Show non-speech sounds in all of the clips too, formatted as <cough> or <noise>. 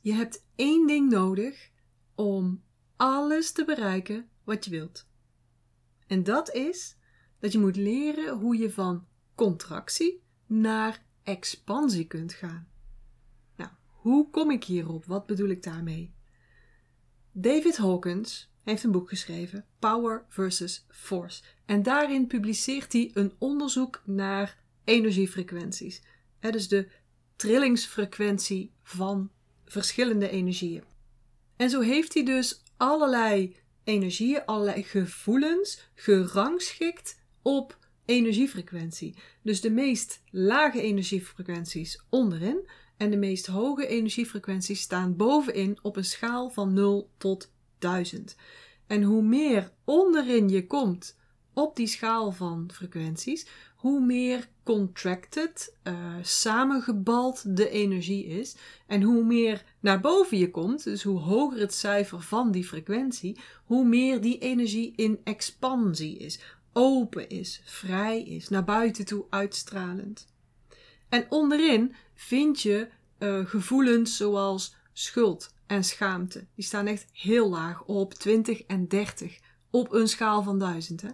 Je hebt één ding nodig om alles te bereiken wat je wilt. En dat is dat je moet leren hoe je van contractie naar expansie kunt gaan. Nou, hoe kom ik hierop? Wat bedoel ik daarmee? David Hawkins heeft een boek geschreven, Power versus Force. En daarin publiceert hij een onderzoek naar energiefrequenties. Het dus de trillingsfrequentie van verschillende energieën. En zo heeft hij dus allerlei energieën, allerlei gevoelens gerangschikt op energiefrequentie. Dus de meest lage energiefrequenties onderin en de meest hoge energiefrequenties staan bovenin op een schaal van 0 tot 1000. En hoe meer onderin je komt op die schaal van frequenties, hoe meer contracted, uh, samengebald de energie is. En hoe meer naar boven je komt, dus hoe hoger het cijfer van die frequentie, hoe meer die energie in expansie is, open is, vrij is, naar buiten toe uitstralend. En onderin vind je uh, gevoelens zoals schuld en schaamte. Die staan echt heel laag op 20 en 30 op een schaal van 1000. Hè?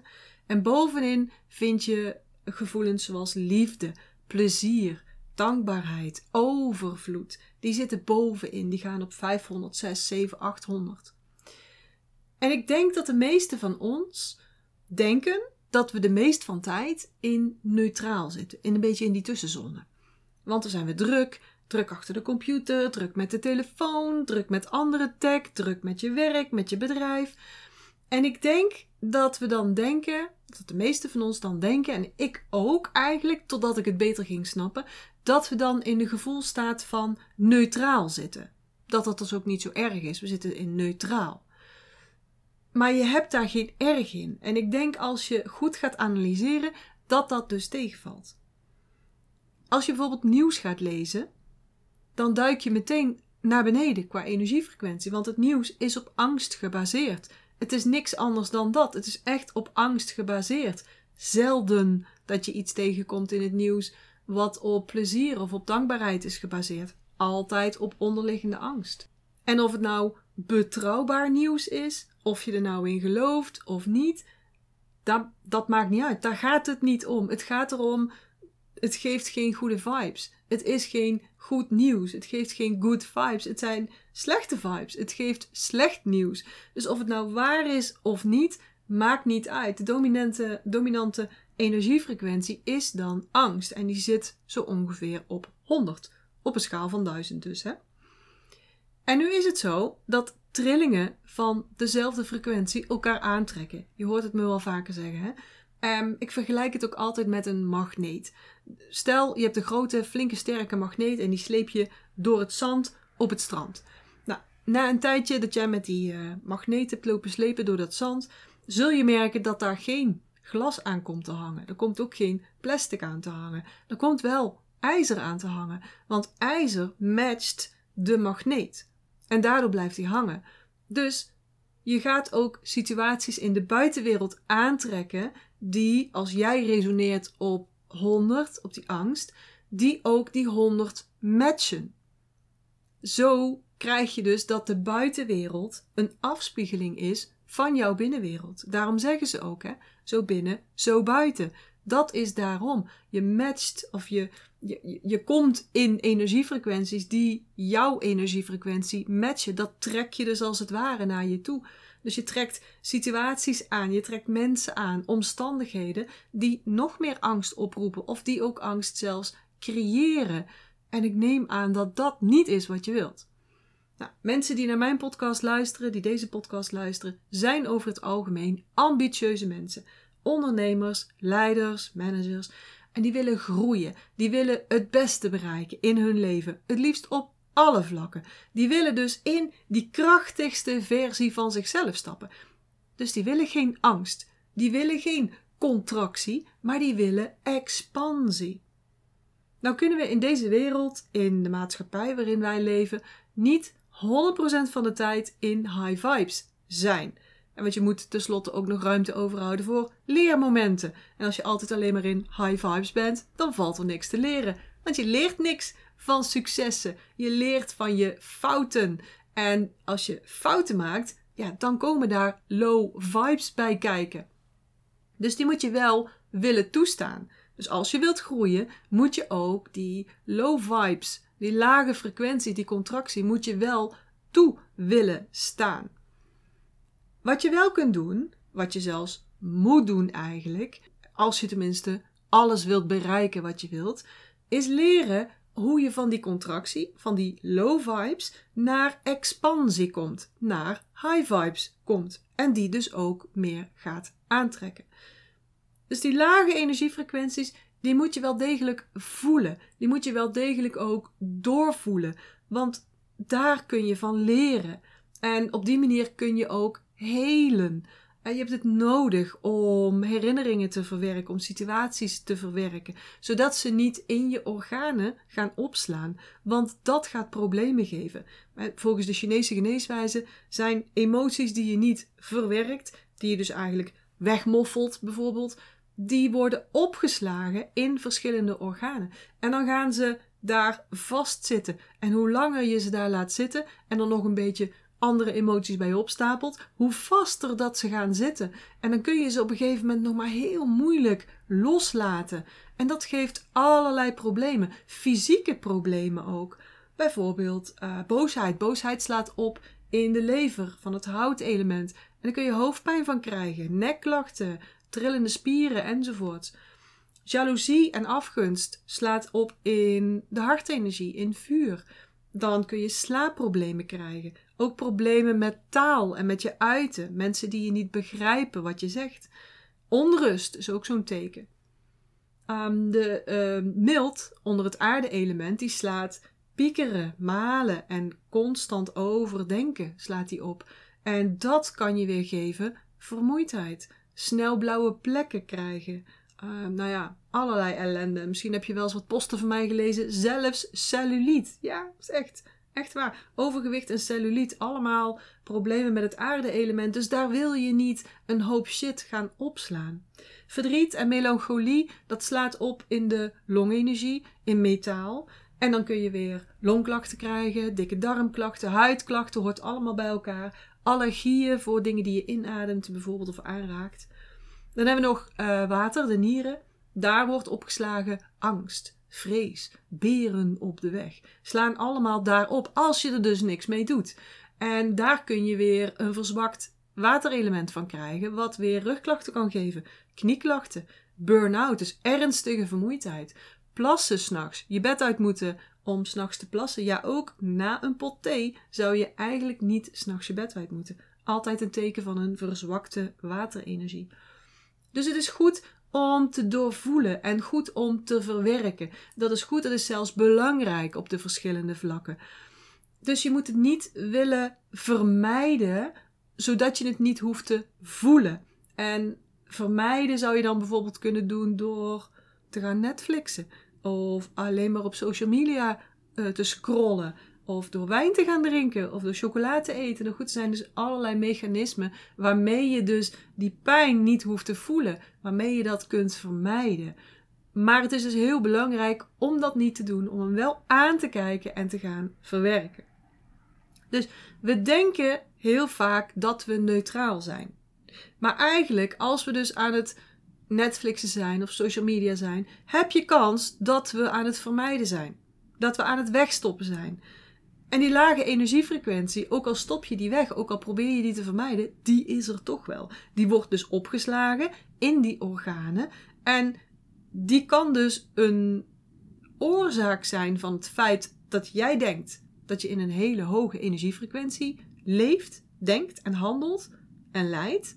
En bovenin vind je gevoelens zoals liefde, plezier, dankbaarheid, overvloed. Die zitten bovenin, die gaan op 500, 6, 7, 800. En ik denk dat de meeste van ons denken dat we de meest van tijd in neutraal zitten, in een beetje in die tussenzone. Want dan zijn we druk, druk achter de computer, druk met de telefoon, druk met andere tech, druk met je werk, met je bedrijf. En ik denk dat we dan denken, dat de meeste van ons dan denken, en ik ook eigenlijk, totdat ik het beter ging snappen, dat we dan in de gevoelstaat van neutraal zitten. Dat dat dus ook niet zo erg is. We zitten in neutraal. Maar je hebt daar geen erg in. En ik denk als je goed gaat analyseren, dat dat dus tegenvalt. Als je bijvoorbeeld nieuws gaat lezen, dan duik je meteen naar beneden qua energiefrequentie. Want het nieuws is op angst gebaseerd. Het is niks anders dan dat. Het is echt op angst gebaseerd. Zelden dat je iets tegenkomt in het nieuws wat op plezier of op dankbaarheid is gebaseerd. Altijd op onderliggende angst. En of het nou betrouwbaar nieuws is, of je er nou in gelooft of niet, dat, dat maakt niet uit. Daar gaat het niet om. Het gaat erom, het geeft geen goede vibes. Het is geen goed nieuws. Het geeft geen good vibes. Het zijn slechte vibes. Het geeft slecht nieuws. Dus of het nou waar is of niet, maakt niet uit. De dominante, dominante energiefrequentie is dan angst. En die zit zo ongeveer op 100. Op een schaal van 1000 dus. Hè? En nu is het zo dat trillingen van dezelfde frequentie elkaar aantrekken. Je hoort het me wel vaker zeggen. Hè? Um, ik vergelijk het ook altijd met een magneet. Stel, je hebt een grote, flinke, sterke magneet en die sleep je door het zand op het strand. Nou, na een tijdje dat jij met die uh, magneet hebt lopen slepen door dat zand, zul je merken dat daar geen glas aan komt te hangen. Er komt ook geen plastic aan te hangen. Er komt wel ijzer aan te hangen, want ijzer matcht de magneet. En daardoor blijft hij hangen. Dus je gaat ook situaties in de buitenwereld aantrekken die, als jij resoneert op 100, op die angst, die ook die 100 matchen. Zo krijg je dus dat de buitenwereld een afspiegeling is van jouw binnenwereld. Daarom zeggen ze ook, hè, zo binnen, zo buiten. Dat is daarom. Je matcht of je, je, je komt in energiefrequenties die jouw energiefrequentie matchen. Dat trek je dus als het ware naar je toe. Dus je trekt situaties aan, je trekt mensen aan, omstandigheden die nog meer angst oproepen of die ook angst zelfs creëren. En ik neem aan dat dat niet is wat je wilt. Nou, mensen die naar mijn podcast luisteren, die deze podcast luisteren, zijn over het algemeen ambitieuze mensen. Ondernemers, leiders, managers. En die willen groeien. Die willen het beste bereiken in hun leven. Het liefst op alle vlakken. Die willen dus in die krachtigste versie van zichzelf stappen. Dus die willen geen angst. Die willen geen contractie, maar die willen expansie. Nou kunnen we in deze wereld, in de maatschappij waarin wij leven, niet 100% van de tijd in high vibes zijn. En want je moet tenslotte ook nog ruimte overhouden voor leermomenten. En als je altijd alleen maar in high vibes bent, dan valt er niks te leren. Want je leert niks van successen. Je leert van je fouten. En als je fouten maakt, ja, dan komen daar low vibes bij kijken. Dus die moet je wel willen toestaan. Dus als je wilt groeien, moet je ook die low vibes, die lage frequentie, die contractie, moet je wel toe willen staan. Wat je wel kunt doen, wat je zelfs moet doen eigenlijk, als je tenminste alles wilt bereiken wat je wilt, is leren hoe je van die contractie, van die low vibes, naar expansie komt, naar high vibes komt. En die dus ook meer gaat aantrekken. Dus die lage energiefrequenties, die moet je wel degelijk voelen. Die moet je wel degelijk ook doorvoelen. Want daar kun je van leren. En op die manier kun je ook helen. En je hebt het nodig om herinneringen te verwerken, om situaties te verwerken, zodat ze niet in je organen gaan opslaan, want dat gaat problemen geven. Volgens de Chinese geneeswijze zijn emoties die je niet verwerkt, die je dus eigenlijk wegmoffelt bijvoorbeeld, die worden opgeslagen in verschillende organen. En dan gaan ze daar vastzitten. En hoe langer je ze daar laat zitten en dan nog een beetje andere emoties bij je opstapelt, hoe vaster dat ze gaan zitten. En dan kun je ze op een gegeven moment nog maar heel moeilijk loslaten. En dat geeft allerlei problemen, fysieke problemen ook. Bijvoorbeeld uh, boosheid. Boosheid slaat op in de lever van het houtelement. En dan kun je hoofdpijn van krijgen, nekklachten, trillende spieren enzovoort. Jaloezie en afgunst slaat op in de hartenergie, in vuur. Dan kun je slaapproblemen krijgen. Ook problemen met taal en met je uiten. Mensen die je niet begrijpen wat je zegt. Onrust is ook zo'n teken. Um, de uh, mild onder het aarde-element die slaat piekeren, malen en constant overdenken slaat die op. En dat kan je weer geven vermoeidheid, snel blauwe plekken krijgen. Uh, nou ja, allerlei ellende. Misschien heb je wel eens wat posten van mij gelezen. Zelfs celluliet. Ja, dat is echt Echt waar. Overgewicht en celluliet, allemaal problemen met het aarde-element. Dus daar wil je niet een hoop shit gaan opslaan. Verdriet en melancholie, dat slaat op in de longenergie, in metaal. En dan kun je weer longklachten krijgen, dikke darmklachten, huidklachten, hoort allemaal bij elkaar. Allergieën voor dingen die je inademt bijvoorbeeld of aanraakt. Dan hebben we nog uh, water, de nieren. Daar wordt opgeslagen angst vrees, beren op de weg. Slaan allemaal daarop als je er dus niks mee doet. En daar kun je weer een verzwakt waterelement van krijgen, wat weer rugklachten kan geven, knieklachten, burn-out, dus ernstige vermoeidheid. Plassen s'nachts, je bed uit moeten om s'nachts te plassen. Ja, ook na een pot thee zou je eigenlijk niet s'nachts je bed uit moeten. Altijd een teken van een verzwakte waterenergie. Dus het is goed om te doorvoelen en goed om te verwerken. Dat is goed, dat is zelfs belangrijk op de verschillende vlakken. Dus je moet het niet willen vermijden, zodat je het niet hoeft te voelen. En vermijden zou je dan bijvoorbeeld kunnen doen door te gaan Netflixen. Of alleen maar op social media uh, te scrollen. Of door wijn te gaan drinken. Of door chocolade te eten. Nou goed, zijn dus allerlei mechanismen waarmee je dus die pijn niet hoeft te voelen. Waarmee je dat kunt vermijden. Maar het is dus heel belangrijk om dat niet te doen. Om hem wel aan te kijken en te gaan verwerken. Dus we denken heel vaak dat we neutraal zijn. Maar eigenlijk, als we dus aan het Netflixen zijn of social media zijn, heb je kans dat we aan het vermijden zijn. Dat we aan het wegstoppen zijn. En die lage energiefrequentie, ook al stop je die weg, ook al probeer je die te vermijden, die is er toch wel. Die wordt dus opgeslagen in die organen. En die kan dus een oorzaak zijn van het feit dat jij denkt dat je in een hele hoge energiefrequentie leeft, denkt en handelt en leidt.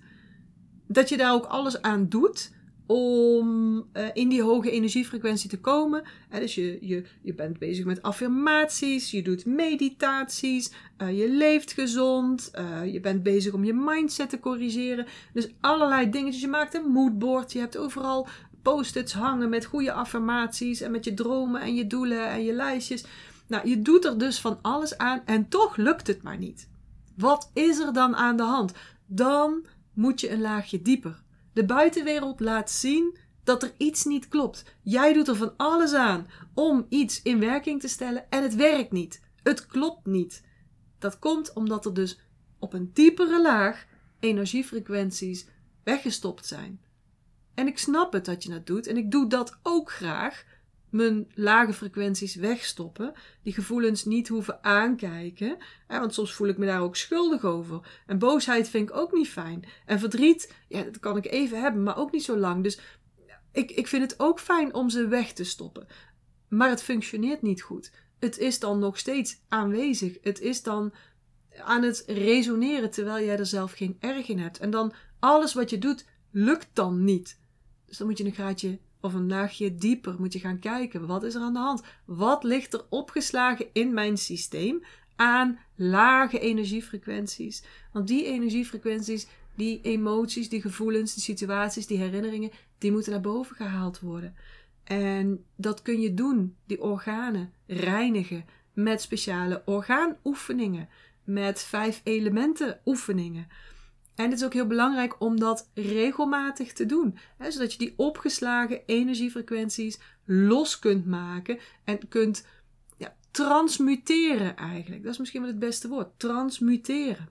Dat je daar ook alles aan doet om uh, in die hoge energiefrequentie te komen. En dus je, je, je bent bezig met affirmaties, je doet meditaties, uh, je leeft gezond, uh, je bent bezig om je mindset te corrigeren. Dus allerlei dingetjes. Je maakt een moodboard, je hebt overal post-its hangen met goede affirmaties en met je dromen en je doelen en je lijstjes. Nou, je doet er dus van alles aan en toch lukt het maar niet. Wat is er dan aan de hand? Dan moet je een laagje dieper. De buitenwereld laat zien dat er iets niet klopt. Jij doet er van alles aan om iets in werking te stellen en het werkt niet. Het klopt niet. Dat komt omdat er dus op een diepere laag energiefrequenties weggestopt zijn. En ik snap het dat je dat doet en ik doe dat ook graag. Mijn lage frequenties wegstoppen, die gevoelens niet hoeven aankijken. want soms voel ik me daar ook schuldig over. En boosheid vind ik ook niet fijn. En verdriet, ja, dat kan ik even hebben, maar ook niet zo lang. Dus ik, ik vind het ook fijn om ze weg te stoppen. Maar het functioneert niet goed. Het is dan nog steeds aanwezig. Het is dan aan het resoneren terwijl jij er zelf geen erg in hebt. En dan alles wat je doet, lukt dan niet. Dus dan moet je een graadje of een laagje dieper moet je gaan kijken. Wat is er aan de hand? Wat ligt er opgeslagen in mijn systeem aan lage energiefrequenties? Want die energiefrequenties, die emoties, die gevoelens, die situaties, die herinneringen, die moeten naar boven gehaald worden. En dat kun je doen, die organen reinigen met speciale orgaanoefeningen, met vijf elementen oefeningen. En het is ook heel belangrijk om dat regelmatig te doen, hè, zodat je die opgeslagen energiefrequenties los kunt maken en kunt ja, transmuteren eigenlijk. Dat is misschien wel het beste woord, transmuteren.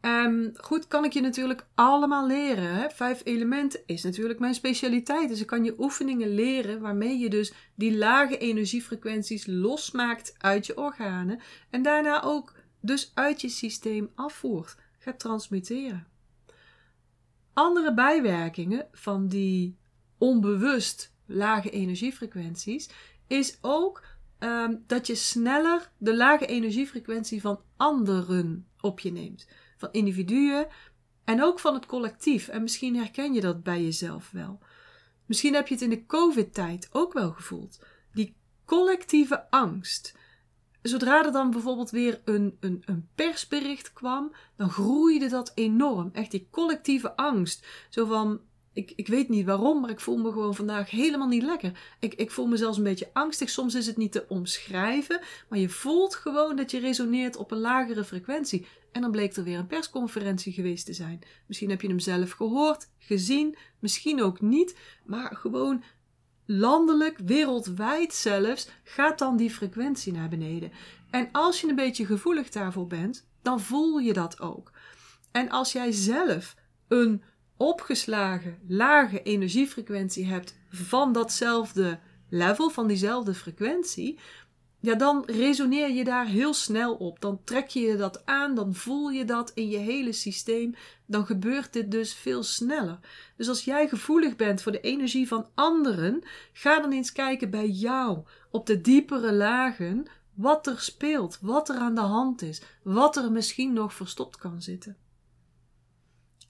Um, goed, kan ik je natuurlijk allemaal leren. Hè? Vijf elementen is natuurlijk mijn specialiteit. Dus ik kan je oefeningen leren waarmee je dus die lage energiefrequenties losmaakt uit je organen. En daarna ook dus uit je systeem afvoert. Gaat transmuteren. Andere bijwerkingen van die onbewust lage energiefrequenties is ook um, dat je sneller de lage energiefrequentie van anderen op je neemt van individuen en ook van het collectief. En misschien herken je dat bij jezelf wel. Misschien heb je het in de COVID-tijd ook wel gevoeld. Die collectieve angst. Zodra er dan bijvoorbeeld weer een, een, een persbericht kwam, dan groeide dat enorm. Echt die collectieve angst. Zo van, ik, ik weet niet waarom, maar ik voel me gewoon vandaag helemaal niet lekker. Ik, ik voel me zelfs een beetje angstig. Soms is het niet te omschrijven, maar je voelt gewoon dat je resoneert op een lagere frequentie. En dan bleek er weer een persconferentie geweest te zijn. Misschien heb je hem zelf gehoord, gezien, misschien ook niet, maar gewoon landelijk, wereldwijd zelfs, gaat dan die frequentie naar beneden. En als je een beetje gevoelig daarvoor bent, dan voel je dat ook. En als jij zelf een opgeslagen lage energiefrequentie hebt van datzelfde level, van diezelfde frequentie, ja, dan resoneer je daar heel snel op. Dan trek je je dat aan, dan voel je dat in je hele systeem. Dan gebeurt dit dus veel sneller. Dus als jij gevoelig bent voor de energie van anderen, ga dan eens kijken bij jou op de diepere lagen wat er speelt, wat er aan de hand is, wat er misschien nog verstopt kan zitten.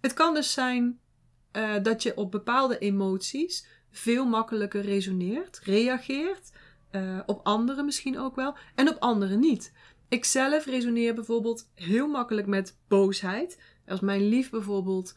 Het kan dus zijn uh, dat je op bepaalde emoties veel makkelijker resoneert, reageert uh, op anderen misschien ook wel. En op anderen niet. Ik zelf resoneer bijvoorbeeld heel makkelijk met boosheid. Als mijn lief bijvoorbeeld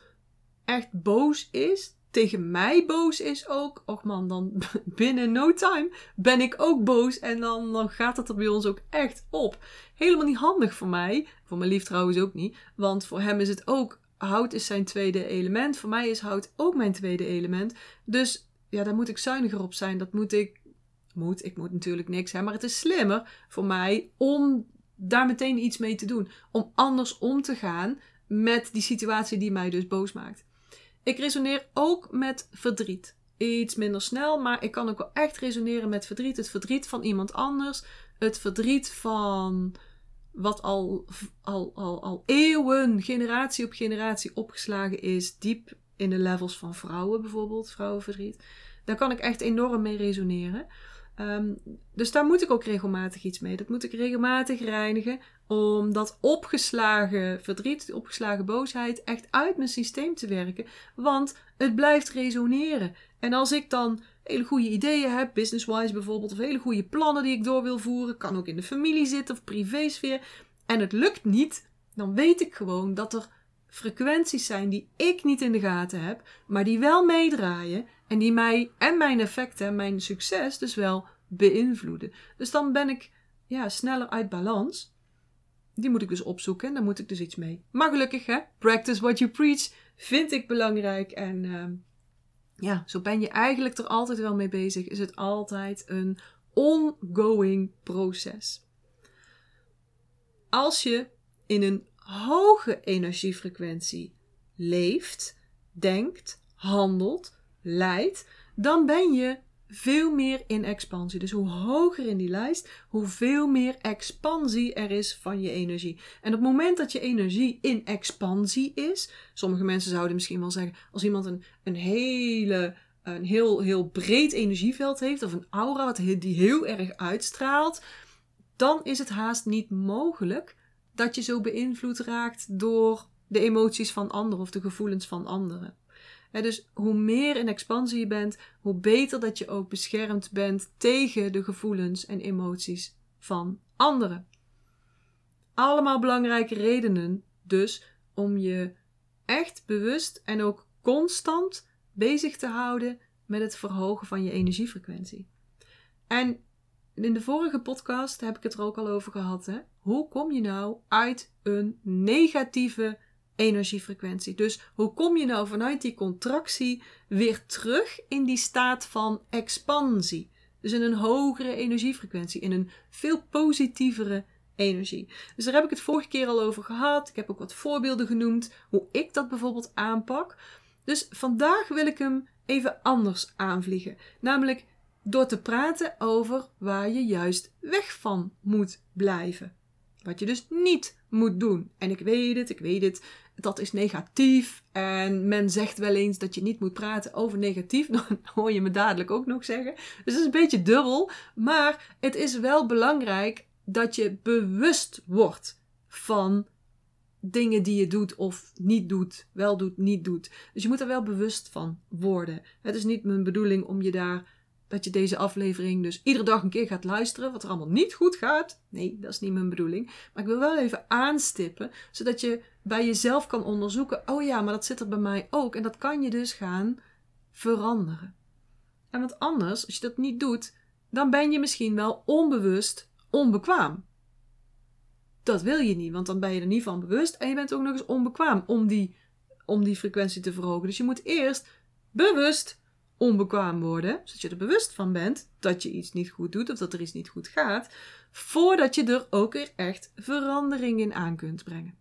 echt boos is, tegen mij boos is ook. Och man, dan <laughs> binnen no time ben ik ook boos. En dan, dan gaat het er bij ons ook echt op. Helemaal niet handig voor mij. Voor mijn lief trouwens ook niet. Want voor hem is het ook. Hout is zijn tweede element. Voor mij is hout ook mijn tweede element. Dus ja, daar moet ik zuiniger op zijn. Dat moet ik moet. Ik moet natuurlijk niks, hè, maar het is slimmer voor mij om daar meteen iets mee te doen. Om anders om te gaan met die situatie die mij dus boos maakt. Ik resoneer ook met verdriet. Iets minder snel, maar ik kan ook wel echt resoneren met verdriet. Het verdriet van iemand anders. Het verdriet van wat al, al, al, al eeuwen, generatie op generatie opgeslagen is. Diep in de levels van vrouwen bijvoorbeeld, vrouwenverdriet. Daar kan ik echt enorm mee resoneren. Um, dus daar moet ik ook regelmatig iets mee. Dat moet ik regelmatig reinigen om dat opgeslagen verdriet, die opgeslagen boosheid echt uit mijn systeem te werken. Want het blijft resoneren. En als ik dan hele goede ideeën heb, business-wise bijvoorbeeld, of hele goede plannen die ik door wil voeren, kan ook in de familie zitten of privésfeer, en het lukt niet, dan weet ik gewoon dat er frequenties zijn die ik niet in de gaten heb, maar die wel meedraaien en die mij en mijn effecten en mijn succes dus wel beïnvloeden. Dus dan ben ik ja, sneller uit balans. Die moet ik dus opzoeken en daar moet ik dus iets mee. Maar gelukkig, hè, practice what you preach vind ik belangrijk. En uh, ja, zo ben je eigenlijk er altijd wel mee bezig. Is het altijd een ongoing proces. Als je in een hoge energiefrequentie leeft, denkt, handelt, leidt, dan ben je veel meer in expansie. Dus hoe hoger in die lijst, hoeveel meer expansie er is van je energie. En op het moment dat je energie in expansie is, sommige mensen zouden misschien wel zeggen, als iemand een, een hele een heel, heel breed energieveld heeft, of een aura die heel erg uitstraalt, dan is het haast niet mogelijk dat je zo beïnvloed raakt door de emoties van anderen of de gevoelens van anderen. dus hoe meer in expansie je bent, hoe beter dat je ook beschermd bent tegen de gevoelens en emoties van anderen. Allemaal belangrijke redenen dus om je echt bewust en ook constant bezig te houden met het verhogen van je energiefrequentie. En in de vorige podcast heb ik het er ook al over gehad. Hè? Hoe kom je nou uit een negatieve energiefrequentie? Dus hoe kom je nou vanuit die contractie weer terug in die staat van expansie? Dus in een hogere energiefrequentie, in een veel positievere energie. Dus daar heb ik het vorige keer al over gehad. Ik heb ook wat voorbeelden genoemd hoe ik dat bijvoorbeeld aanpak. Dus vandaag wil ik hem even anders aanvliegen. Namelijk door te praten over waar je juist weg van moet blijven. Wat je dus niet moet doen. En ik weet het, ik weet het, dat is negatief. En men zegt wel eens dat je niet moet praten over negatief. <laughs> Dan hoor je me dadelijk ook nog zeggen. Dus het is een beetje dubbel. Maar het is wel belangrijk dat je bewust wordt van dingen die je doet of niet doet, wel doet, niet doet. Dus je moet er wel bewust van worden. Het is niet mijn bedoeling om je daar dat je deze aflevering dus iedere dag een keer gaat luisteren, wat er allemaal niet goed gaat. Nee, dat is niet mijn bedoeling. Maar ik wil wel even aanstippen, zodat je bij jezelf kan onderzoeken: oh ja, maar dat zit er bij mij ook. En dat kan je dus gaan veranderen. En want anders, als je dat niet doet, dan ben je misschien wel onbewust onbekwaam. Dat wil je niet, want dan ben je er niet van bewust en je bent ook nog eens onbekwaam om die, om die frequentie te verhogen. Dus je moet eerst bewust onbekwaam worden, zodat je er bewust van bent dat je iets niet goed doet of dat er iets niet goed gaat, voordat je er ook weer echt verandering in aan kunt brengen.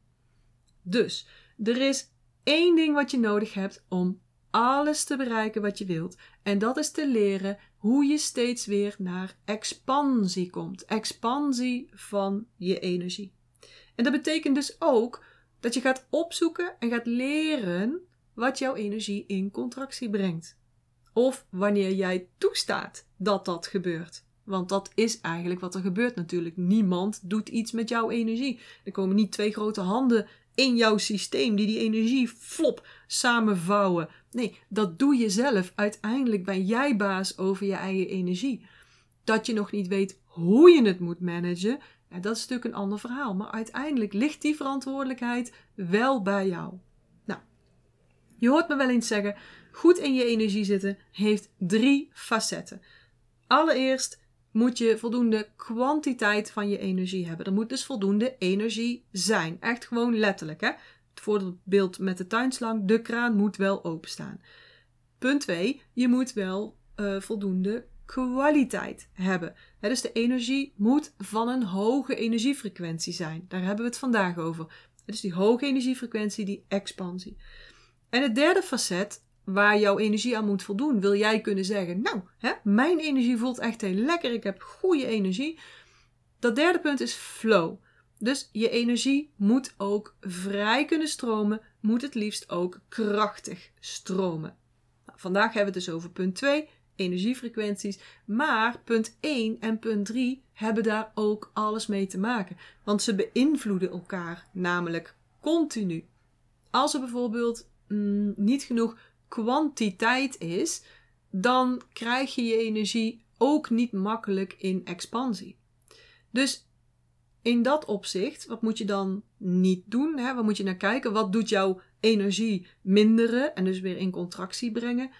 Dus er is één ding wat je nodig hebt om alles te bereiken wat je wilt, en dat is te leren hoe je steeds weer naar expansie komt. Expansie van je energie. En dat betekent dus ook dat je gaat opzoeken en gaat leren wat jouw energie in contractie brengt. Of wanneer jij toestaat dat dat gebeurt. Want dat is eigenlijk wat er gebeurt natuurlijk. Niemand doet iets met jouw energie. Er komen niet twee grote handen in jouw systeem die die energie flop samenvouwen. Nee, dat doe je zelf. Uiteindelijk ben jij baas over je eigen energie. Dat je nog niet weet hoe je het moet managen, ja, dat is natuurlijk een ander verhaal. Maar uiteindelijk ligt die verantwoordelijkheid wel bij jou. Nou, je hoort me wel eens zeggen: goed in je energie zitten heeft drie facetten. Allereerst moet je voldoende kwantiteit van je energie hebben. Er moet dus voldoende energie zijn. Echt gewoon letterlijk. Hè? Het voorbeeld met de tuinslang: de kraan moet wel openstaan. Punt 2. Je moet wel uh, voldoende kwaliteit hebben. dus de energie moet van een hoge energiefrequentie zijn. Daar hebben we het vandaag over. Dus die hoge energiefrequentie, die expansie. En het derde facet waar jouw energie aan moet voldoen, wil jij kunnen zeggen: Nou, hè, mijn energie voelt echt heel lekker, ik heb goede energie. Dat derde punt is flow. Dus je energie moet ook vrij kunnen stromen, moet het liefst ook krachtig stromen. Nou, vandaag hebben we het dus over punt 2, energiefrequenties. Maar punt 1 en punt 3 hebben daar ook alles mee te maken. Want ze beïnvloeden elkaar namelijk continu. Als er bijvoorbeeld mm, niet genoeg kwantiteit is, dan krijg je je energie ook niet makkelijk in expansie. Dus in dat opzicht, wat moet je dan niet doen? Hè? Wat moet je naar kijken? Wat doet jouw energie minderen en dus weer in contractie brengen?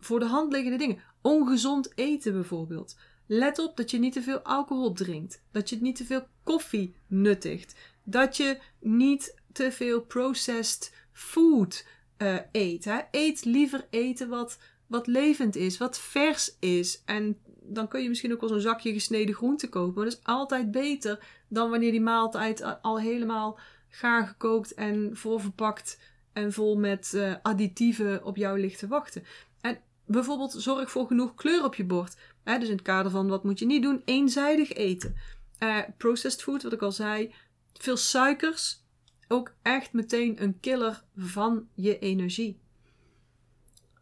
voor de hand liggende dingen. Ongezond eten bijvoorbeeld. Let op dat je niet te veel alcohol drinkt. Dat je niet te veel koffie nuttigt. Dat je niet te veel processed food uh, eet. Eet liever eten wat wat levend is, wat vers is. En dan kun je misschien ook wel zo'n zakje gesneden groente kopen. Maar dat is altijd beter dan wanneer die maaltijd al helemaal gaar gekookt en voorverpakt en vol met uh, additieven op jou ligt te wachten. En bijvoorbeeld zorg voor genoeg kleur op je bord. Hè, dus in het kader van wat moet je niet doen? Eenzijdig eten. Uh, processed food, wat ik al zei. Veel suikers. Ook echt meteen een killer van je energie.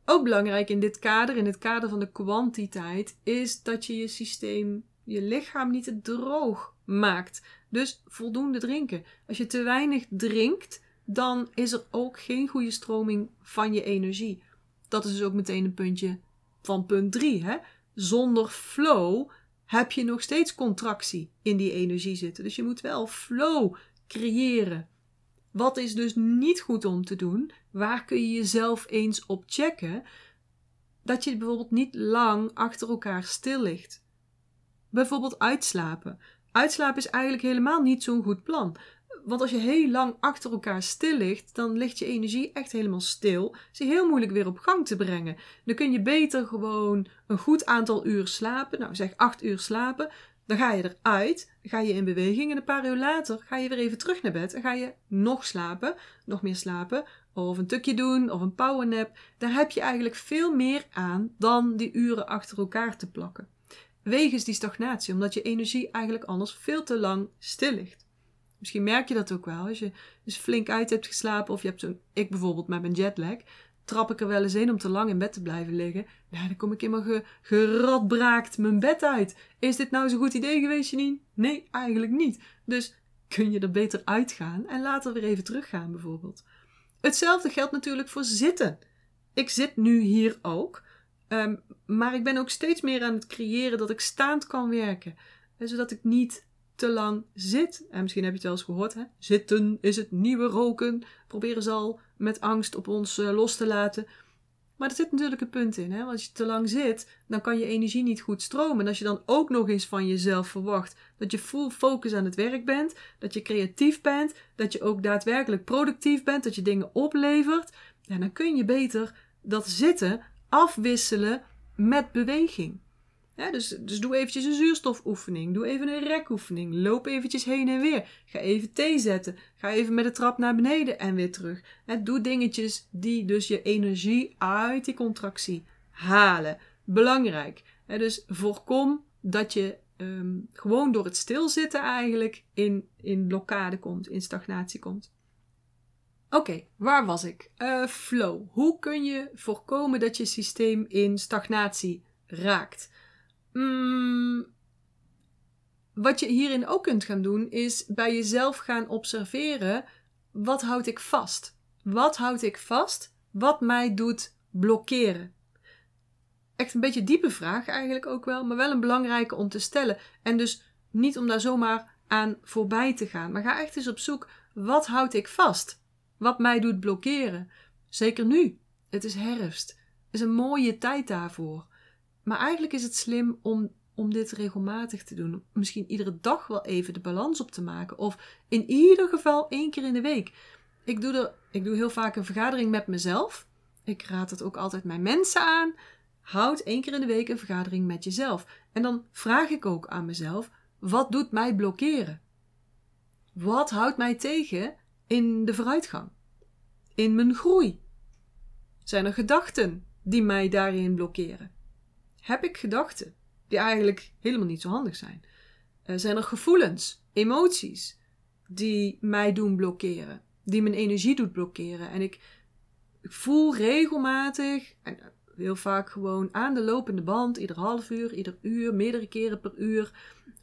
Ook belangrijk in dit kader, in het kader van de kwantiteit, is dat je je systeem, je lichaam niet te droog maakt. Dus voldoende drinken. Als je te weinig drinkt, dan is er ook geen goede stroming van je energie. Dat is dus ook meteen een puntje van punt 3. Zonder flow heb je nog steeds contractie in die energie zitten. Dus je moet wel flow creëren. Wat is dus niet goed om te doen? Waar kun je jezelf eens op checken? Dat je bijvoorbeeld niet lang achter elkaar stil ligt. Bijvoorbeeld uitslapen. Uitslapen is eigenlijk helemaal niet zo'n goed plan. Want als je heel lang achter elkaar stil ligt, dan ligt je energie echt helemaal stil. Is heel moeilijk weer op gang te brengen. Dan kun je beter gewoon een goed aantal uur slapen. Nou, zeg acht uur slapen. Dan ga je eruit, ga je in beweging en een paar uur later ga je weer even terug naar bed en ga je nog slapen, nog meer slapen, of een tukje doen of een powernap. Daar heb je eigenlijk veel meer aan dan die uren achter elkaar te plakken. Wegens die stagnatie, omdat je energie eigenlijk anders veel te lang stil ligt. Misschien merk je dat ook wel. Als je dus flink uit hebt geslapen of je hebt zo'n, ik bijvoorbeeld met mijn jetlag, trap ik er wel eens in om te lang in bed te blijven liggen. Dan kom ik helemaal ge, geradbraakt mijn bed uit. Is dit nou zo'n goed idee geweest, Janine? Nee, eigenlijk niet. Dus kun je er beter uitgaan en later weer even teruggaan, bijvoorbeeld. Hetzelfde geldt natuurlijk voor zitten. Ik zit nu hier ook, um, maar ik ben ook steeds meer aan het creëren dat ik staand kan werken. Zodat ik niet te lang zit. En misschien heb je het wel eens gehoord, hè? Zitten is het nieuwe roken. Proberen ze al met angst op ons uh, los te laten. Maar er zit natuurlijk een punt in, hè? Want als je te lang zit, dan kan je energie niet goed stromen. En als je dan ook nog eens van jezelf verwacht dat je full focus aan het werk bent, dat je creatief bent, dat je ook daadwerkelijk productief bent, dat je dingen oplevert, ja, dan kun je beter dat zitten afwisselen met beweging dus, dus doe eventjes een zuurstofoefening. Doe even een rekoefening. Loop eventjes heen en weer. Ga even thee zetten. Ga even met de trap naar beneden en weer terug. doe dingetjes die dus je energie uit die contractie halen. Belangrijk. dus voorkom dat je ehm, gewoon door het stilzitten eigenlijk in, in blokkade komt, in stagnatie komt. Oké, waar was ik? Uh, flow. Hoe kun je voorkomen dat je systeem in stagnatie raakt? Mm, wat je hierin ook kunt gaan doen, is bij jezelf gaan observeren: wat houd ik vast? Wat houd ik vast? Wat mij doet blokkeren? Echt een beetje diepe vraag eigenlijk ook wel, maar wel een belangrijke om te stellen. En dus niet om daar zomaar aan voorbij te gaan, maar ga echt eens op zoek: wat houd ik vast? Wat mij doet blokkeren? Zeker nu. Het is herfst. Is een mooie tijd daarvoor. Maar eigenlijk is het slim om, om dit regelmatig te doen. Misschien iedere dag wel even de balans op te maken. Of in ieder geval één keer in de week. Ik doe, er, ik doe heel vaak een vergadering met mezelf. Ik raad het ook altijd mijn mensen aan. Houd één keer in de week een vergadering met jezelf. En dan vraag ik ook aan mezelf: wat doet mij blokkeren? Wat houdt mij tegen in de vooruitgang? In mijn groei? Zijn er gedachten die mij daarin blokkeren? Heb ik gedachten die eigenlijk helemaal niet zo handig zijn? Zijn er gevoelens, emoties die mij doen blokkeren, die mijn energie doet blokkeren? En ik, ik voel regelmatig, en heel vaak gewoon aan de lopende band, ieder half uur, ieder uur, meerdere keren per uur,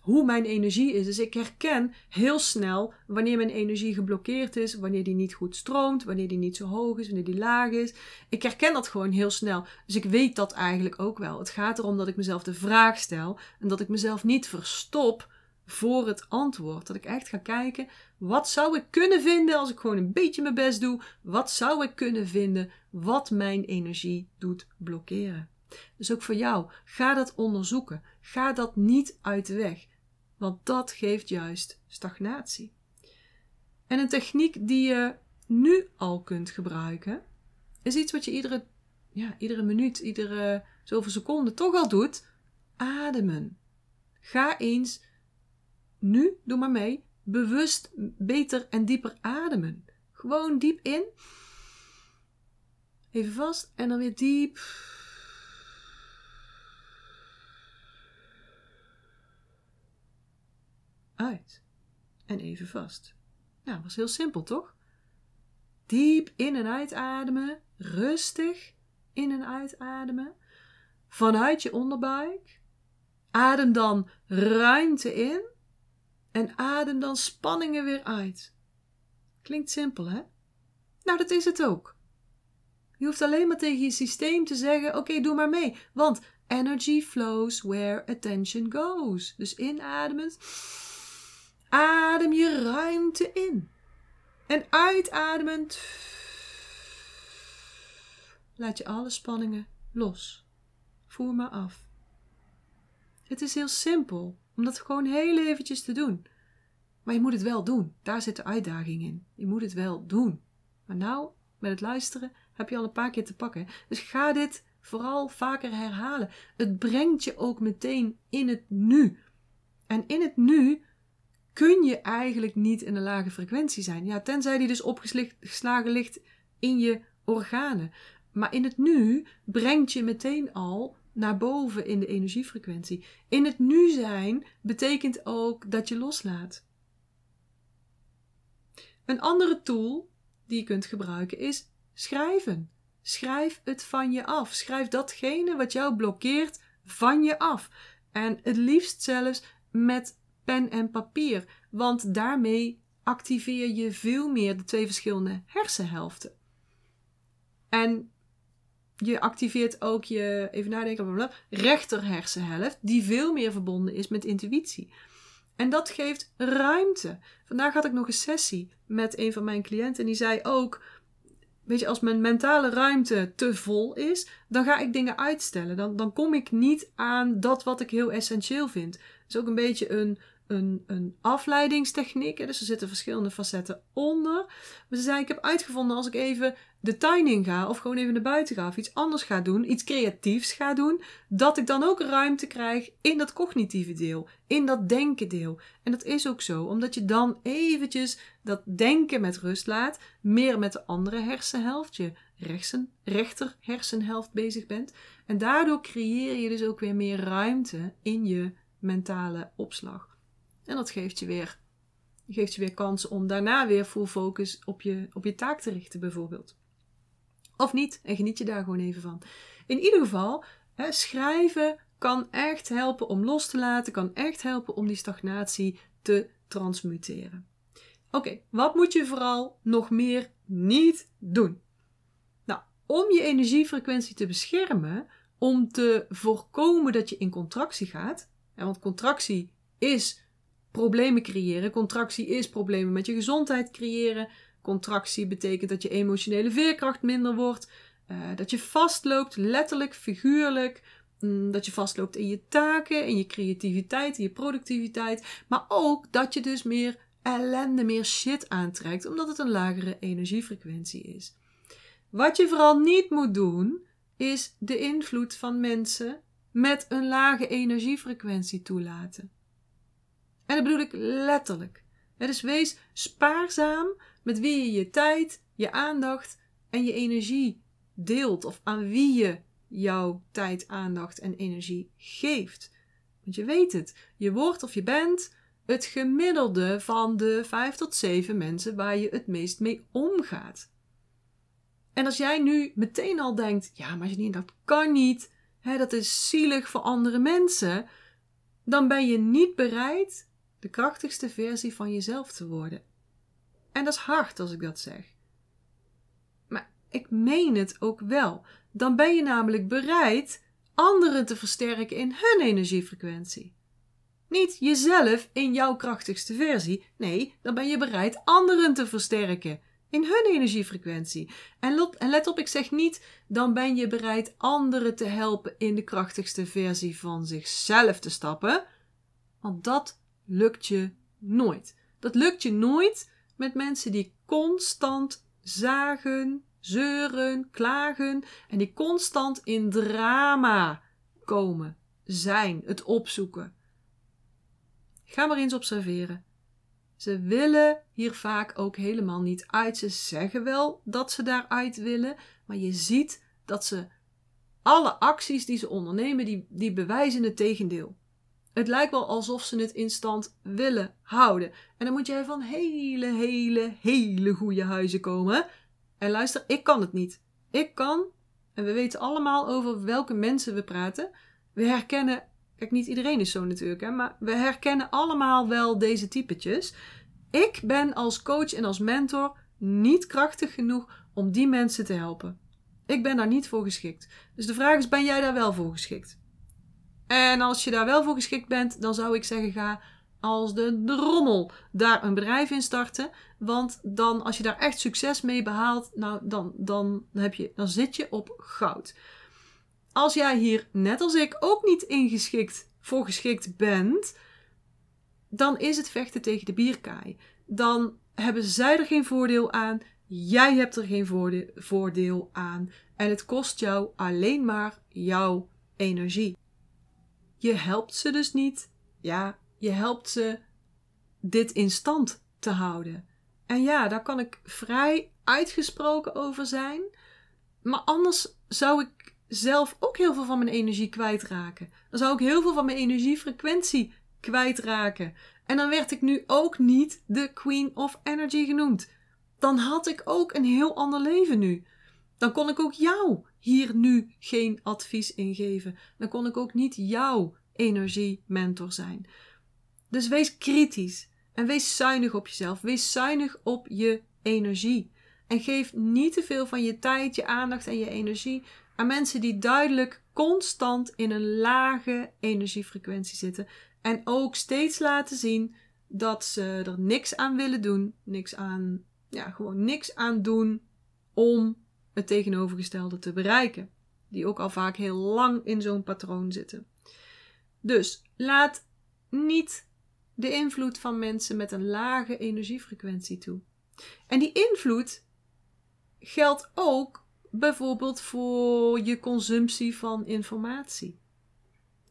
hoe mijn energie is. Dus ik herken heel snel wanneer mijn energie geblokkeerd is, wanneer die niet goed stroomt, wanneer die niet zo hoog is, wanneer die laag is. Ik herken dat gewoon heel snel. Dus ik weet dat eigenlijk ook wel. Het gaat erom dat ik mezelf de vraag stel en dat ik mezelf niet verstop voor het antwoord. Dat ik echt ga kijken, wat zou ik kunnen vinden als ik gewoon een beetje mijn best doe? Wat zou ik kunnen vinden wat mijn energie doet blokkeren? Dus ook voor jou, ga dat onderzoeken. Ga dat niet uit de weg, want dat geeft juist stagnatie. En een techniek die je nu al kunt gebruiken, is iets wat je iedere ja, iedere minuut, iedere zoveel seconden toch al doet, ademen. Ga eens, nu, doe maar mee, bewust beter en dieper ademen. Gewoon diep in. Even vast en dan weer diep. Uit. En even vast. Nou, was heel simpel, toch? Diep in en uitademen, rustig in en uitademen, vanuit je onderbuik. Adem dan ruimte in en adem dan spanningen weer uit. Klinkt simpel, hè? Nou, dat is het ook. Je hoeft alleen maar tegen je systeem te zeggen: Oké, doe maar mee. Want energy flows where attention goes. Dus inademend, adem je ruimte in. En uitademend, laat je alle spanningen los. Voer maar af. Het is heel simpel om dat gewoon heel eventjes te doen. Maar je moet het wel doen. Daar zit de uitdaging in. Je moet het wel doen. Maar nou, met het luisteren, heb je al een paar keer te pakken. Dus ga dit vooral vaker herhalen. Het brengt je ook meteen in het nu. En in het nu kun je eigenlijk niet in een lage frequentie zijn. Ja, tenzij die dus opgeslagen ligt in je organen. Maar in het nu brengt je meteen al naar boven in de energiefrequentie. In het nu zijn betekent ook dat je loslaat. Een andere tool die je kunt gebruiken is schrijven. Schrijf het van je af. Schrijf datgene wat jou blokkeert van je af. En het liefst zelfs met pen en papier, want daarmee activeer je veel meer de twee verschillende hersenhelften. En je activeert ook je, even nadenken, rechter hersenhelft, die veel meer verbonden is met intuïtie. En dat geeft ruimte. Vandaag had ik nog een sessie met een van mijn cliënten en die zei ook: Weet je, als mijn mentale ruimte te vol is, dan ga ik dingen uitstellen. Dan, dan kom ik niet aan dat wat ik heel essentieel vind. Het is ook een beetje een, een, een afleidingstechniek. Dus er zitten verschillende facetten onder. Maar ze zei: Ik heb uitgevonden als ik even de tuin in ga, of gewoon even naar buiten ga, of iets anders ga doen, iets creatiefs ga doen, dat ik dan ook ruimte krijg in dat cognitieve deel, in dat denken deel. En dat is ook zo, omdat je dan eventjes dat denken met rust laat, meer met de andere hersenhelft, je rechter hersenhelft bezig bent. En daardoor creëer je dus ook weer meer ruimte in je mentale opslag. En dat geeft je weer, geeft je weer kansen om daarna weer full focus op je, op je taak te richten, bijvoorbeeld. Of niet, en geniet je daar gewoon even van. In ieder geval, hè, schrijven kan echt helpen om los te laten, kan echt helpen om die stagnatie te transmuteren. Oké, wat moet je vooral nog meer niet doen? Nou, om je energiefrequentie te beschermen, om te voorkomen dat je in contractie gaat, want contractie is problemen creëren, contractie is problemen met je gezondheid creëren, Contractie betekent dat je emotionele veerkracht minder wordt, uh, dat je vastloopt, letterlijk, figuurlijk, mm, dat je vastloopt in je taken, in je creativiteit, in je productiviteit, maar ook dat je dus meer ellende, meer shit aantrekt, omdat het een lagere energiefrequentie is. Wat je vooral niet moet doen, is de invloed van mensen met een lage energiefrequentie toelaten. En dat bedoel ik letterlijk. Dus wees spaarzaam met wie je je tijd, je aandacht en je energie deelt of aan wie je jouw tijd, aandacht en energie geeft. Want je weet het, je wordt of je bent het gemiddelde van de vijf tot zeven mensen waar je het meest mee omgaat. En als jij nu meteen al denkt, ja, maar Janine, dat kan niet, hè, dat is zielig voor andere mensen, dan ben je niet bereid de krachtigste versie van jezelf te worden. En dat is hard als ik dat zeg. Maar ik meen het ook wel. Dan ben je namelijk bereid anderen te versterken in hun energiefrequentie. Niet jezelf in jouw krachtigste versie. Nee, dan ben je bereid anderen te versterken in hun energiefrequentie. En let op, ik zeg niet, dan ben je bereid anderen te helpen in de krachtigste versie van zichzelf te stappen. Want dat lukt je nooit. Dat lukt je nooit met mensen die constant zagen, zeuren, klagen en die constant in drama komen, zijn, het opzoeken. Ga maar eens observeren. Ze willen hier vaak ook helemaal niet uit. Ze zeggen wel dat ze daaruit willen, maar je ziet dat ze alle acties die ze ondernemen, die, die bewijzen het tegendeel. Het lijkt wel alsof ze het in stand willen houden. En dan moet jij van hele, hele, hele goede huizen komen. En luister, ik kan het niet. Ik kan, en we weten allemaal over welke mensen we praten. We herkennen, kijk, niet iedereen is zo natuurlijk, hè, maar we herkennen allemaal wel deze typetjes. Ik ben als coach en als mentor niet krachtig genoeg om die mensen te helpen. Ik ben daar niet voor geschikt. Dus de vraag is: ben jij daar wel voor geschikt? En als je daar wel voor geschikt bent, dan zou ik zeggen: ga als de drommel daar een bedrijf in starten. Want dan, als je daar echt succes mee behaalt, nou, dan, dan, heb je, dan zit je op goud. Als jij hier, net als ik, ook niet ingeschikt voor geschikt bent, dan is het vechten tegen de bierkaai. Dan hebben zij er geen voordeel aan. Jij hebt er geen voordeel aan. En het kost jou alleen maar jouw energie. Je helpt ze dus niet. Ja, je helpt ze dit in stand te houden. En ja, daar kan ik vrij uitgesproken over zijn. Maar anders zou ik zelf ook heel veel van mijn energie kwijtraken. Dan zou ik heel veel van mijn energiefrequentie kwijtraken. En dan werd ik nu ook niet de Queen of Energy genoemd. Dan had ik ook een heel ander leven nu. Dan kon ik ook jou hier nu geen advies in geven. Dan kon ik ook niet jouw energiementor zijn. Dus wees kritisch en wees zuinig op jezelf. Wees zuinig op je energie. En geef niet te veel van je tijd, je aandacht en je energie aan mensen die duidelijk constant in een lage energiefrequentie zitten. En ook steeds laten zien dat ze er niks aan willen doen. Niks aan, ja, gewoon niks aan doen om het tegenovergestelde te bereiken. Die ook al vaak heel lang in zo'n patroon zitten. Dus laat niet de invloed van mensen met een lage energiefrequentie toe. En die invloed geldt ook bijvoorbeeld voor je consumptie van informatie.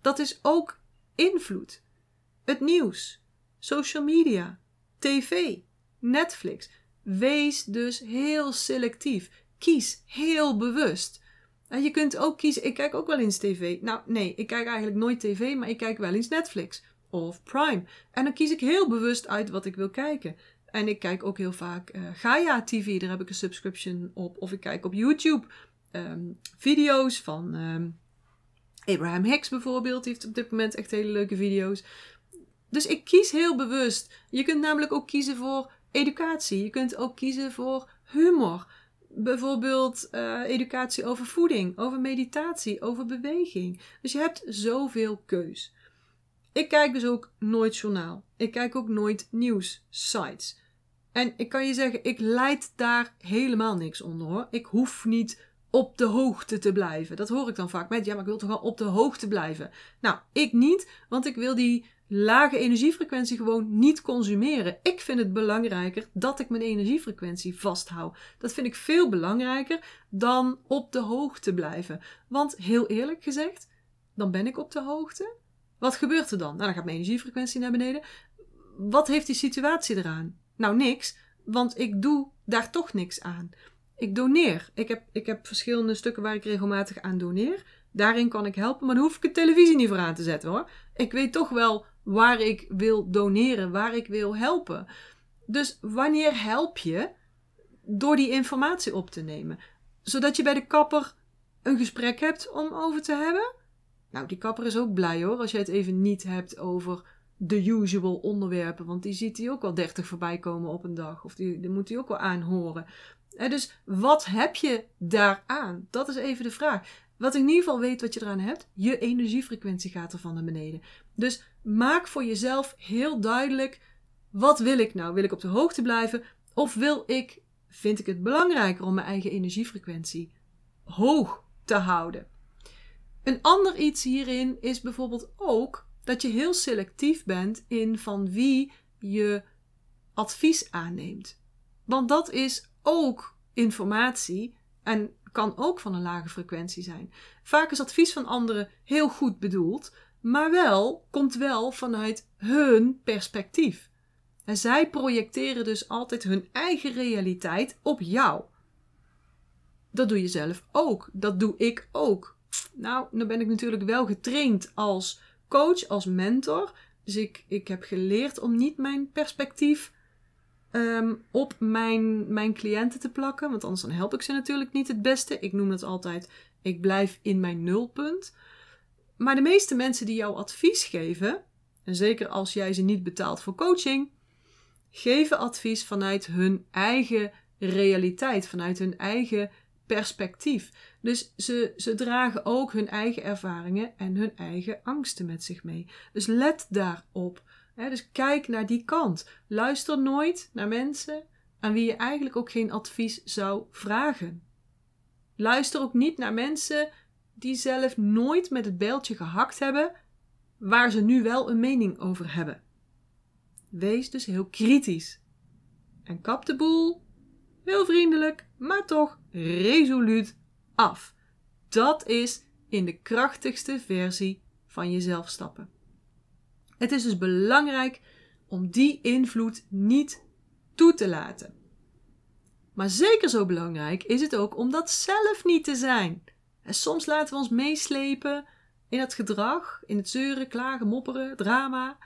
Dat is ook invloed. Het nieuws, social media, tv, Netflix. Wees dus heel selectief. Kies heel bewust. En je kunt ook kiezen. Ik kijk ook wel eens tv. Nou, nee, ik kijk eigenlijk nooit tv, maar ik kijk wel eens Netflix of Prime. En dan kies ik heel bewust uit wat ik wil kijken. En ik kijk ook heel vaak uh, Gaia TV, daar heb ik een subscription op. Of ik kijk op YouTube um, video's van um, Abraham Hicks bijvoorbeeld. Die heeft op dit moment echt hele leuke video's. Dus ik kies heel bewust. Je kunt namelijk ook kiezen voor educatie. Je kunt ook kiezen voor humor. Bijvoorbeeld uh, educatie over voeding, over meditatie, over beweging. Dus je hebt zoveel keus. Ik kijk dus ook nooit journaal. Ik kijk ook nooit nieuwssites. En ik kan je zeggen, ik leid daar helemaal niks onder hoor. Ik hoef niet op de hoogte te blijven. Dat hoor ik dan vaak met, ja, maar ik wil toch wel op de hoogte blijven. Nou, ik niet, want ik wil die lage energiefrequentie gewoon niet consumeren. Ik vind het belangrijker dat ik mijn energiefrequentie vasthoud. Dat vind ik veel belangrijker dan op de hoogte blijven. Want heel eerlijk gezegd, dan ben ik op de hoogte. Wat gebeurt er dan? Nou, dan gaat mijn energiefrequentie naar beneden. Wat heeft die situatie eraan? Nou, niks, want ik doe daar toch niks aan. Ik doneer. Ik heb, ik heb verschillende stukken waar ik regelmatig aan doneer. Daarin kan ik helpen, maar dan hoef ik de televisie niet voor aan te zetten hoor. Ik weet toch wel waar ik wil doneren, waar ik wil helpen. Dus wanneer help je? Door die informatie op te nemen. Zodat je bij de kapper een gesprek hebt om over te hebben. Nou, die kapper is ook blij hoor, als je het even niet hebt over de usual onderwerpen. Want die ziet hij ook wel 30 voorbij komen op een dag. Of die, moet hij ook wel aanhoren. En dus wat heb je daaraan? Dat is even de vraag. Wat ik in ieder geval weet wat je eraan hebt, je energiefrequentie gaat er van naar beneden. Dus maak voor jezelf heel duidelijk: wat wil ik nou? Wil ik op de hoogte blijven? Of wil ik, vind ik het belangrijker om mijn eigen energiefrequentie hoog te houden? Een ander iets hierin is bijvoorbeeld ook dat je heel selectief bent in van wie je advies aanneemt. Want dat is ook informatie En kan ook van een lage frequentie zijn. Vaak is advies van anderen heel goed bedoeld, maar wel komt wel vanuit hun perspectief. En zij projecteren dus altijd hun eigen realiteit op jou. Dat doe je zelf ook. Dat doe ik ook. Nou, dan ben ik natuurlijk wel getraind als coach, als mentor. Dus ik, ik heb geleerd om niet mijn perspectief Ehm, op mijn, mijn cliënten te plakken. Want anders dan help ik ze natuurlijk niet het beste. Ik noem het altijd, ik blijf in mijn nulpunt. Maar de meeste mensen die jou advies geven, en zeker als jij ze niet betaalt voor coaching, geven advies vanuit hun eigen realiteit, vanuit hun eigen perspectief. Dus ze, ze dragen ook hun eigen ervaringen en hun eigen angsten met zich mee. Dus let daarop dus kijk naar die kant. Luister nooit naar mensen aan wie je eigenlijk ook geen advies zou vragen. Luister ook niet naar mensen die zelf nooit met het beeldje gehakt hebben waar ze nu wel een mening over hebben. Wees dus heel kritisch. En kap de boel, heel vriendelijk, maar toch resoluut af. Dat is in de krachtigste versie van jezelf stappen. Het is dus belangrijk om die invloed niet toe te laten. Maar zeker zo belangrijk is het ook om dat zelf niet te zijn. En soms laten we ons meeslepen in het gedrag, in het zeuren, klagen, mopperen, drama.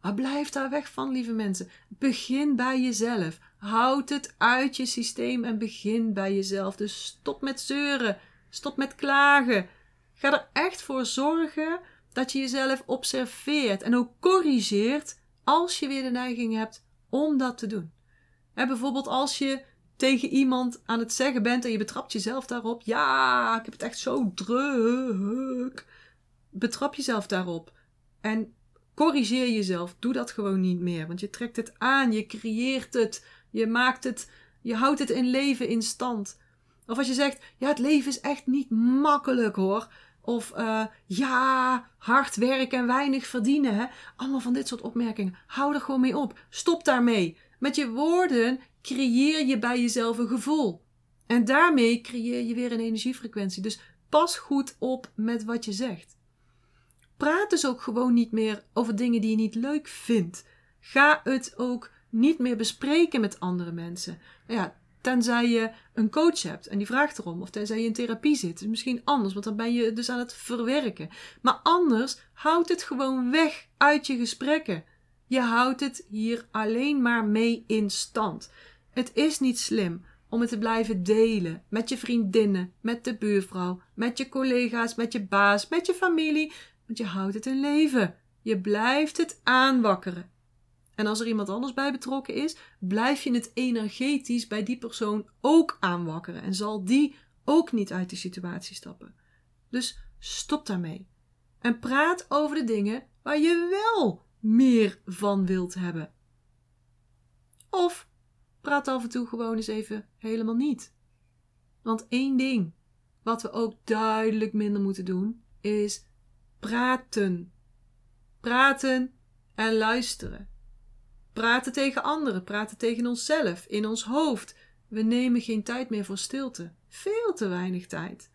Maar blijf daar weg van, lieve mensen. Begin bij jezelf. Houd het uit je systeem en begin bij jezelf. Dus stop met zeuren. Stop met klagen. Ga er echt voor zorgen dat je jezelf observeert en ook corrigeert als je weer de neiging hebt om dat te doen. bijvoorbeeld als je tegen iemand aan het zeggen bent en je betrapt jezelf daarop. Ja, ik heb het echt zo druk. Betrap jezelf daarop. En corrigeer jezelf. Doe dat gewoon niet meer. Want je trekt het aan, je creëert het, je maakt het, je houdt het in leven in stand. Of als je zegt, ja, het leven is echt niet makkelijk hoor. Of uh, ja, hard werken en weinig verdienen. Allemaal van dit soort opmerkingen. Hou er gewoon mee op. Stop daarmee. Met je woorden creëer je bij jezelf een gevoel. En daarmee creëer je weer een energiefrequentie. Dus pas goed op met wat je zegt. Praat dus ook gewoon niet meer over dingen die je niet leuk vindt. Ga het ook niet meer bespreken met andere mensen. Ja, Tenzij je een coach hebt en die vraagt erom. Of tenzij je in therapie zit. is misschien anders, want dan ben je dus aan het verwerken. Maar anders houd het gewoon weg uit je gesprekken. Je houdt het hier alleen maar mee in stand. Het is niet slim om het te blijven delen met je vriendinnen, met de buurvrouw, met je collega's, met je baas, met je familie. Want je houdt het in leven. Je blijft het aanwakkeren. En als er iemand anders bij betrokken is, blijf je het energetisch bij die persoon ook aanwakkeren en zal die ook niet uit de situatie stappen. Dus stop daarmee. En praat over de dingen waar je wel meer van wilt hebben. Of praat af en toe gewoon eens even helemaal niet. Want één ding wat we ook duidelijk minder moeten doen, is praten. Praten en luisteren. Praten tegen anderen, praten tegen onszelf, in ons hoofd. We nemen geen tijd meer voor stilte. Veel te weinig tijd.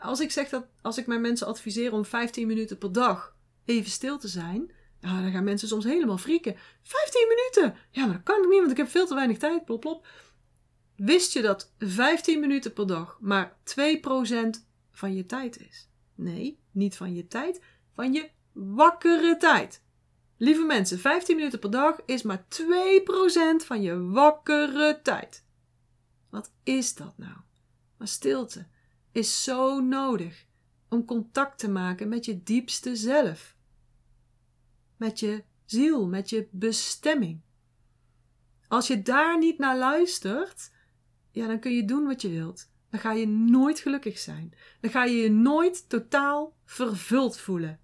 Als ik zeg dat, als ik mijn mensen adviseer om 15 minuten per dag even stil te zijn, nou, dan gaan mensen soms helemaal frieken. 15 minuten! Ja, maar dat kan ik niet, want ik heb veel te weinig tijd. Plop, plop. Wist je dat 15 minuten per dag maar 2% van je tijd is? Nee, niet van je tijd, van je wakkere tijd. Lieve mensen, 15 minuten per dag is maar 2% van je wakkere tijd. Wat is dat nou? Maar stilte is zo nodig om contact te maken met je diepste zelf. Met je ziel, met je bestemming. Als je daar niet naar luistert, ja, dan kun je doen wat je wilt. Dan ga je nooit gelukkig zijn. Dan ga je je nooit totaal vervuld voelen.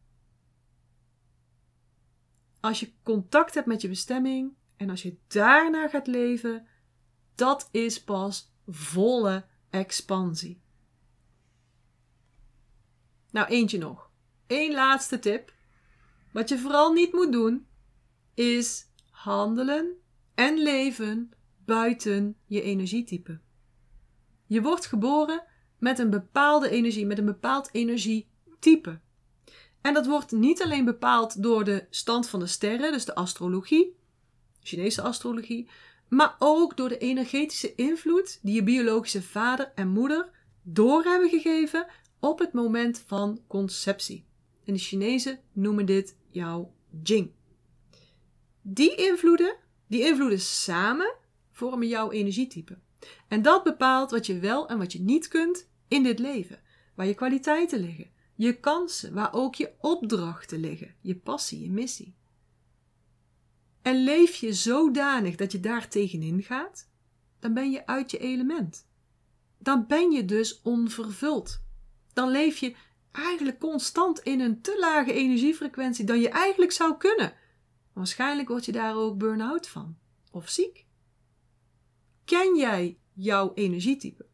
Als je contact hebt met je bestemming en als je daarna gaat leven, dat is pas volle expansie. Nou, eentje nog. Eén laatste tip. Wat je vooral niet moet doen, is handelen en leven buiten je energietype. Je wordt geboren met een bepaalde energie, met een bepaald energietype. En dat wordt niet alleen bepaald door de stand van de sterren, dus de astrologie, Chinese astrologie, maar ook door de energetische invloed die je biologische vader en moeder door hebben gegeven op het moment van conceptie. En de Chinezen noemen dit jouw Jing. Die invloeden, die invloeden samen vormen jouw energietype. En dat bepaalt wat je wel en wat je niet kunt in dit leven. Waar je kwaliteiten liggen, je kansen, waar ook je opdrachten liggen, je passie, je missie. En leef je zodanig dat je daar tegenin gaat, dan ben je uit je element. Dan ben je dus onvervuld. Dan leef je eigenlijk constant in een te lage energiefrequentie dan je eigenlijk zou kunnen. Waarschijnlijk word je daar ook burn-out van of ziek. Ken jij jouw energietype?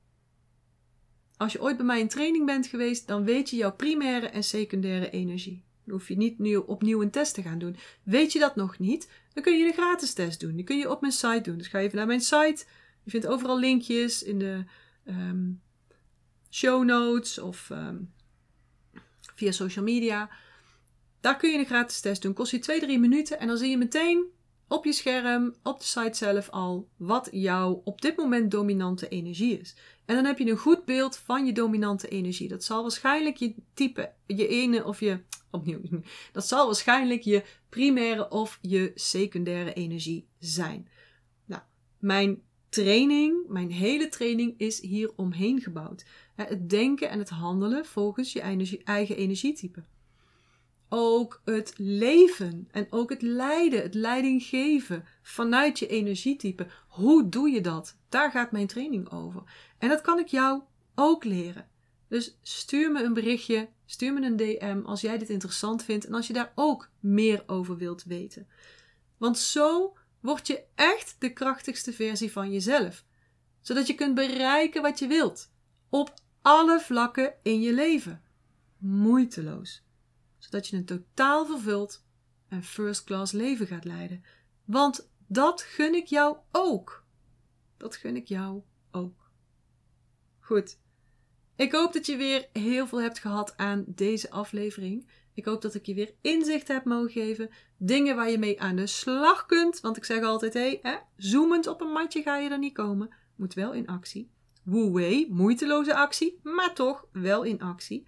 Als je ooit bij mij in training bent geweest, dan weet je jouw primaire en secundaire energie. Dan hoef je niet nu opnieuw een test te gaan doen. Weet je dat nog niet? Dan kun je een gratis test doen. Die kun je op mijn site doen. Dus ga even naar mijn site. Je vindt overal linkjes in de ehm, show notes of ehm, via social media. Daar kun je een gratis test doen. Kost je 2-3 minuten en dan zie je meteen op je scherm, op de site zelf al, wat jouw op dit moment dominante energie is. En dan heb je een goed beeld van je dominante energie. Dat zal waarschijnlijk je type, je ene of je, <tsk> opnieuw, <tsk> dat zal waarschijnlijk je primaire of je secundaire energie zijn. Nou, mijn training, mijn hele training is hier omheen gebouwd. Het denken en het handelen volgens je eigen energietype ook het leven en ook het lijden, het leiding geven vanuit je energietype. Hoe doe je dat? Daar gaat mijn training over. En dat kan ik jou ook leren. Dus stuur me een berichtje, stuur me een DM als jij dit interessant vindt en als je daar ook meer over wilt weten. Want zo word je echt de krachtigste versie van jezelf, zodat je kunt bereiken wat je wilt op alle vlakken in je leven. Moeiteloos zodat je een totaal vervuld en first class leven gaat leiden. Want dat gun ik jou ook. Dat gun ik jou ook. Goed. Ik hoop dat je weer heel veel hebt gehad aan deze aflevering. Ik hoop dat ik je weer inzicht heb mogen geven. Dingen waar je mee aan de slag kunt. Want ik zeg altijd, hé, zoemend op een matje ga je er niet komen. Moet wel in actie. Wu Wei, moeiteloze actie, maar toch wel in actie.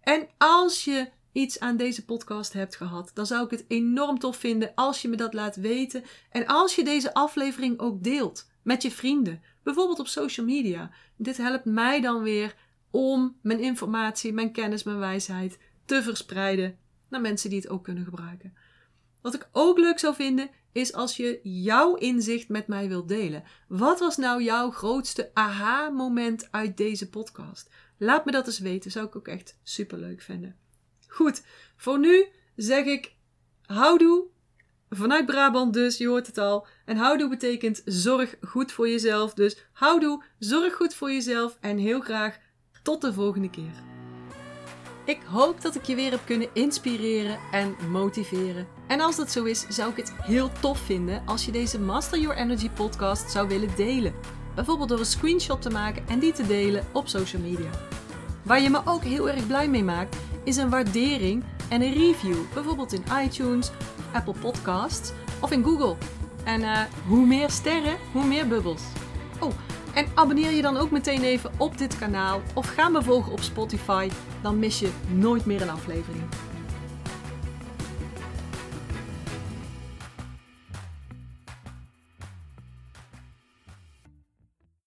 En als je iets aan deze podcast hebt gehad, dan zou ik het enorm tof vinden als je me dat laat weten. En als je deze aflevering ook deelt met je vrienden, bijvoorbeeld op social media. Dit helpt mij dan weer om mijn informatie, mijn kennis, mijn wijsheid te verspreiden naar mensen die het ook kunnen gebruiken. Wat ik ook leuk zou vinden, is als je jouw inzicht met mij wilt delen. Wat was nou jouw grootste aha-moment uit deze podcast? Laat me dat eens weten, zou ik ook echt super leuk vinden. Goed, voor nu zeg ik houdoe. Vanuit Brabant dus, je hoort het al. En houdoe betekent zorg goed voor jezelf. Dus houdoe, zorg goed voor jezelf en heel graag tot de volgende keer. Ik hoop dat ik je weer heb kunnen inspireren en motiveren. En als dat zo is, zou ik het heel tof vinden als je deze Master Your Energy podcast zou willen delen. Bijvoorbeeld door een screenshot te maken en die te delen op social media. Waar je me ook heel erg blij mee maakt, is een waardering en een review. Bijvoorbeeld in iTunes, Apple Podcasts of in Google. En uh, hoe meer sterren, hoe meer bubbels. Oh, en abonneer je dan ook meteen even op dit kanaal of ga me volgen op Spotify. Dan mis je nooit meer een aflevering.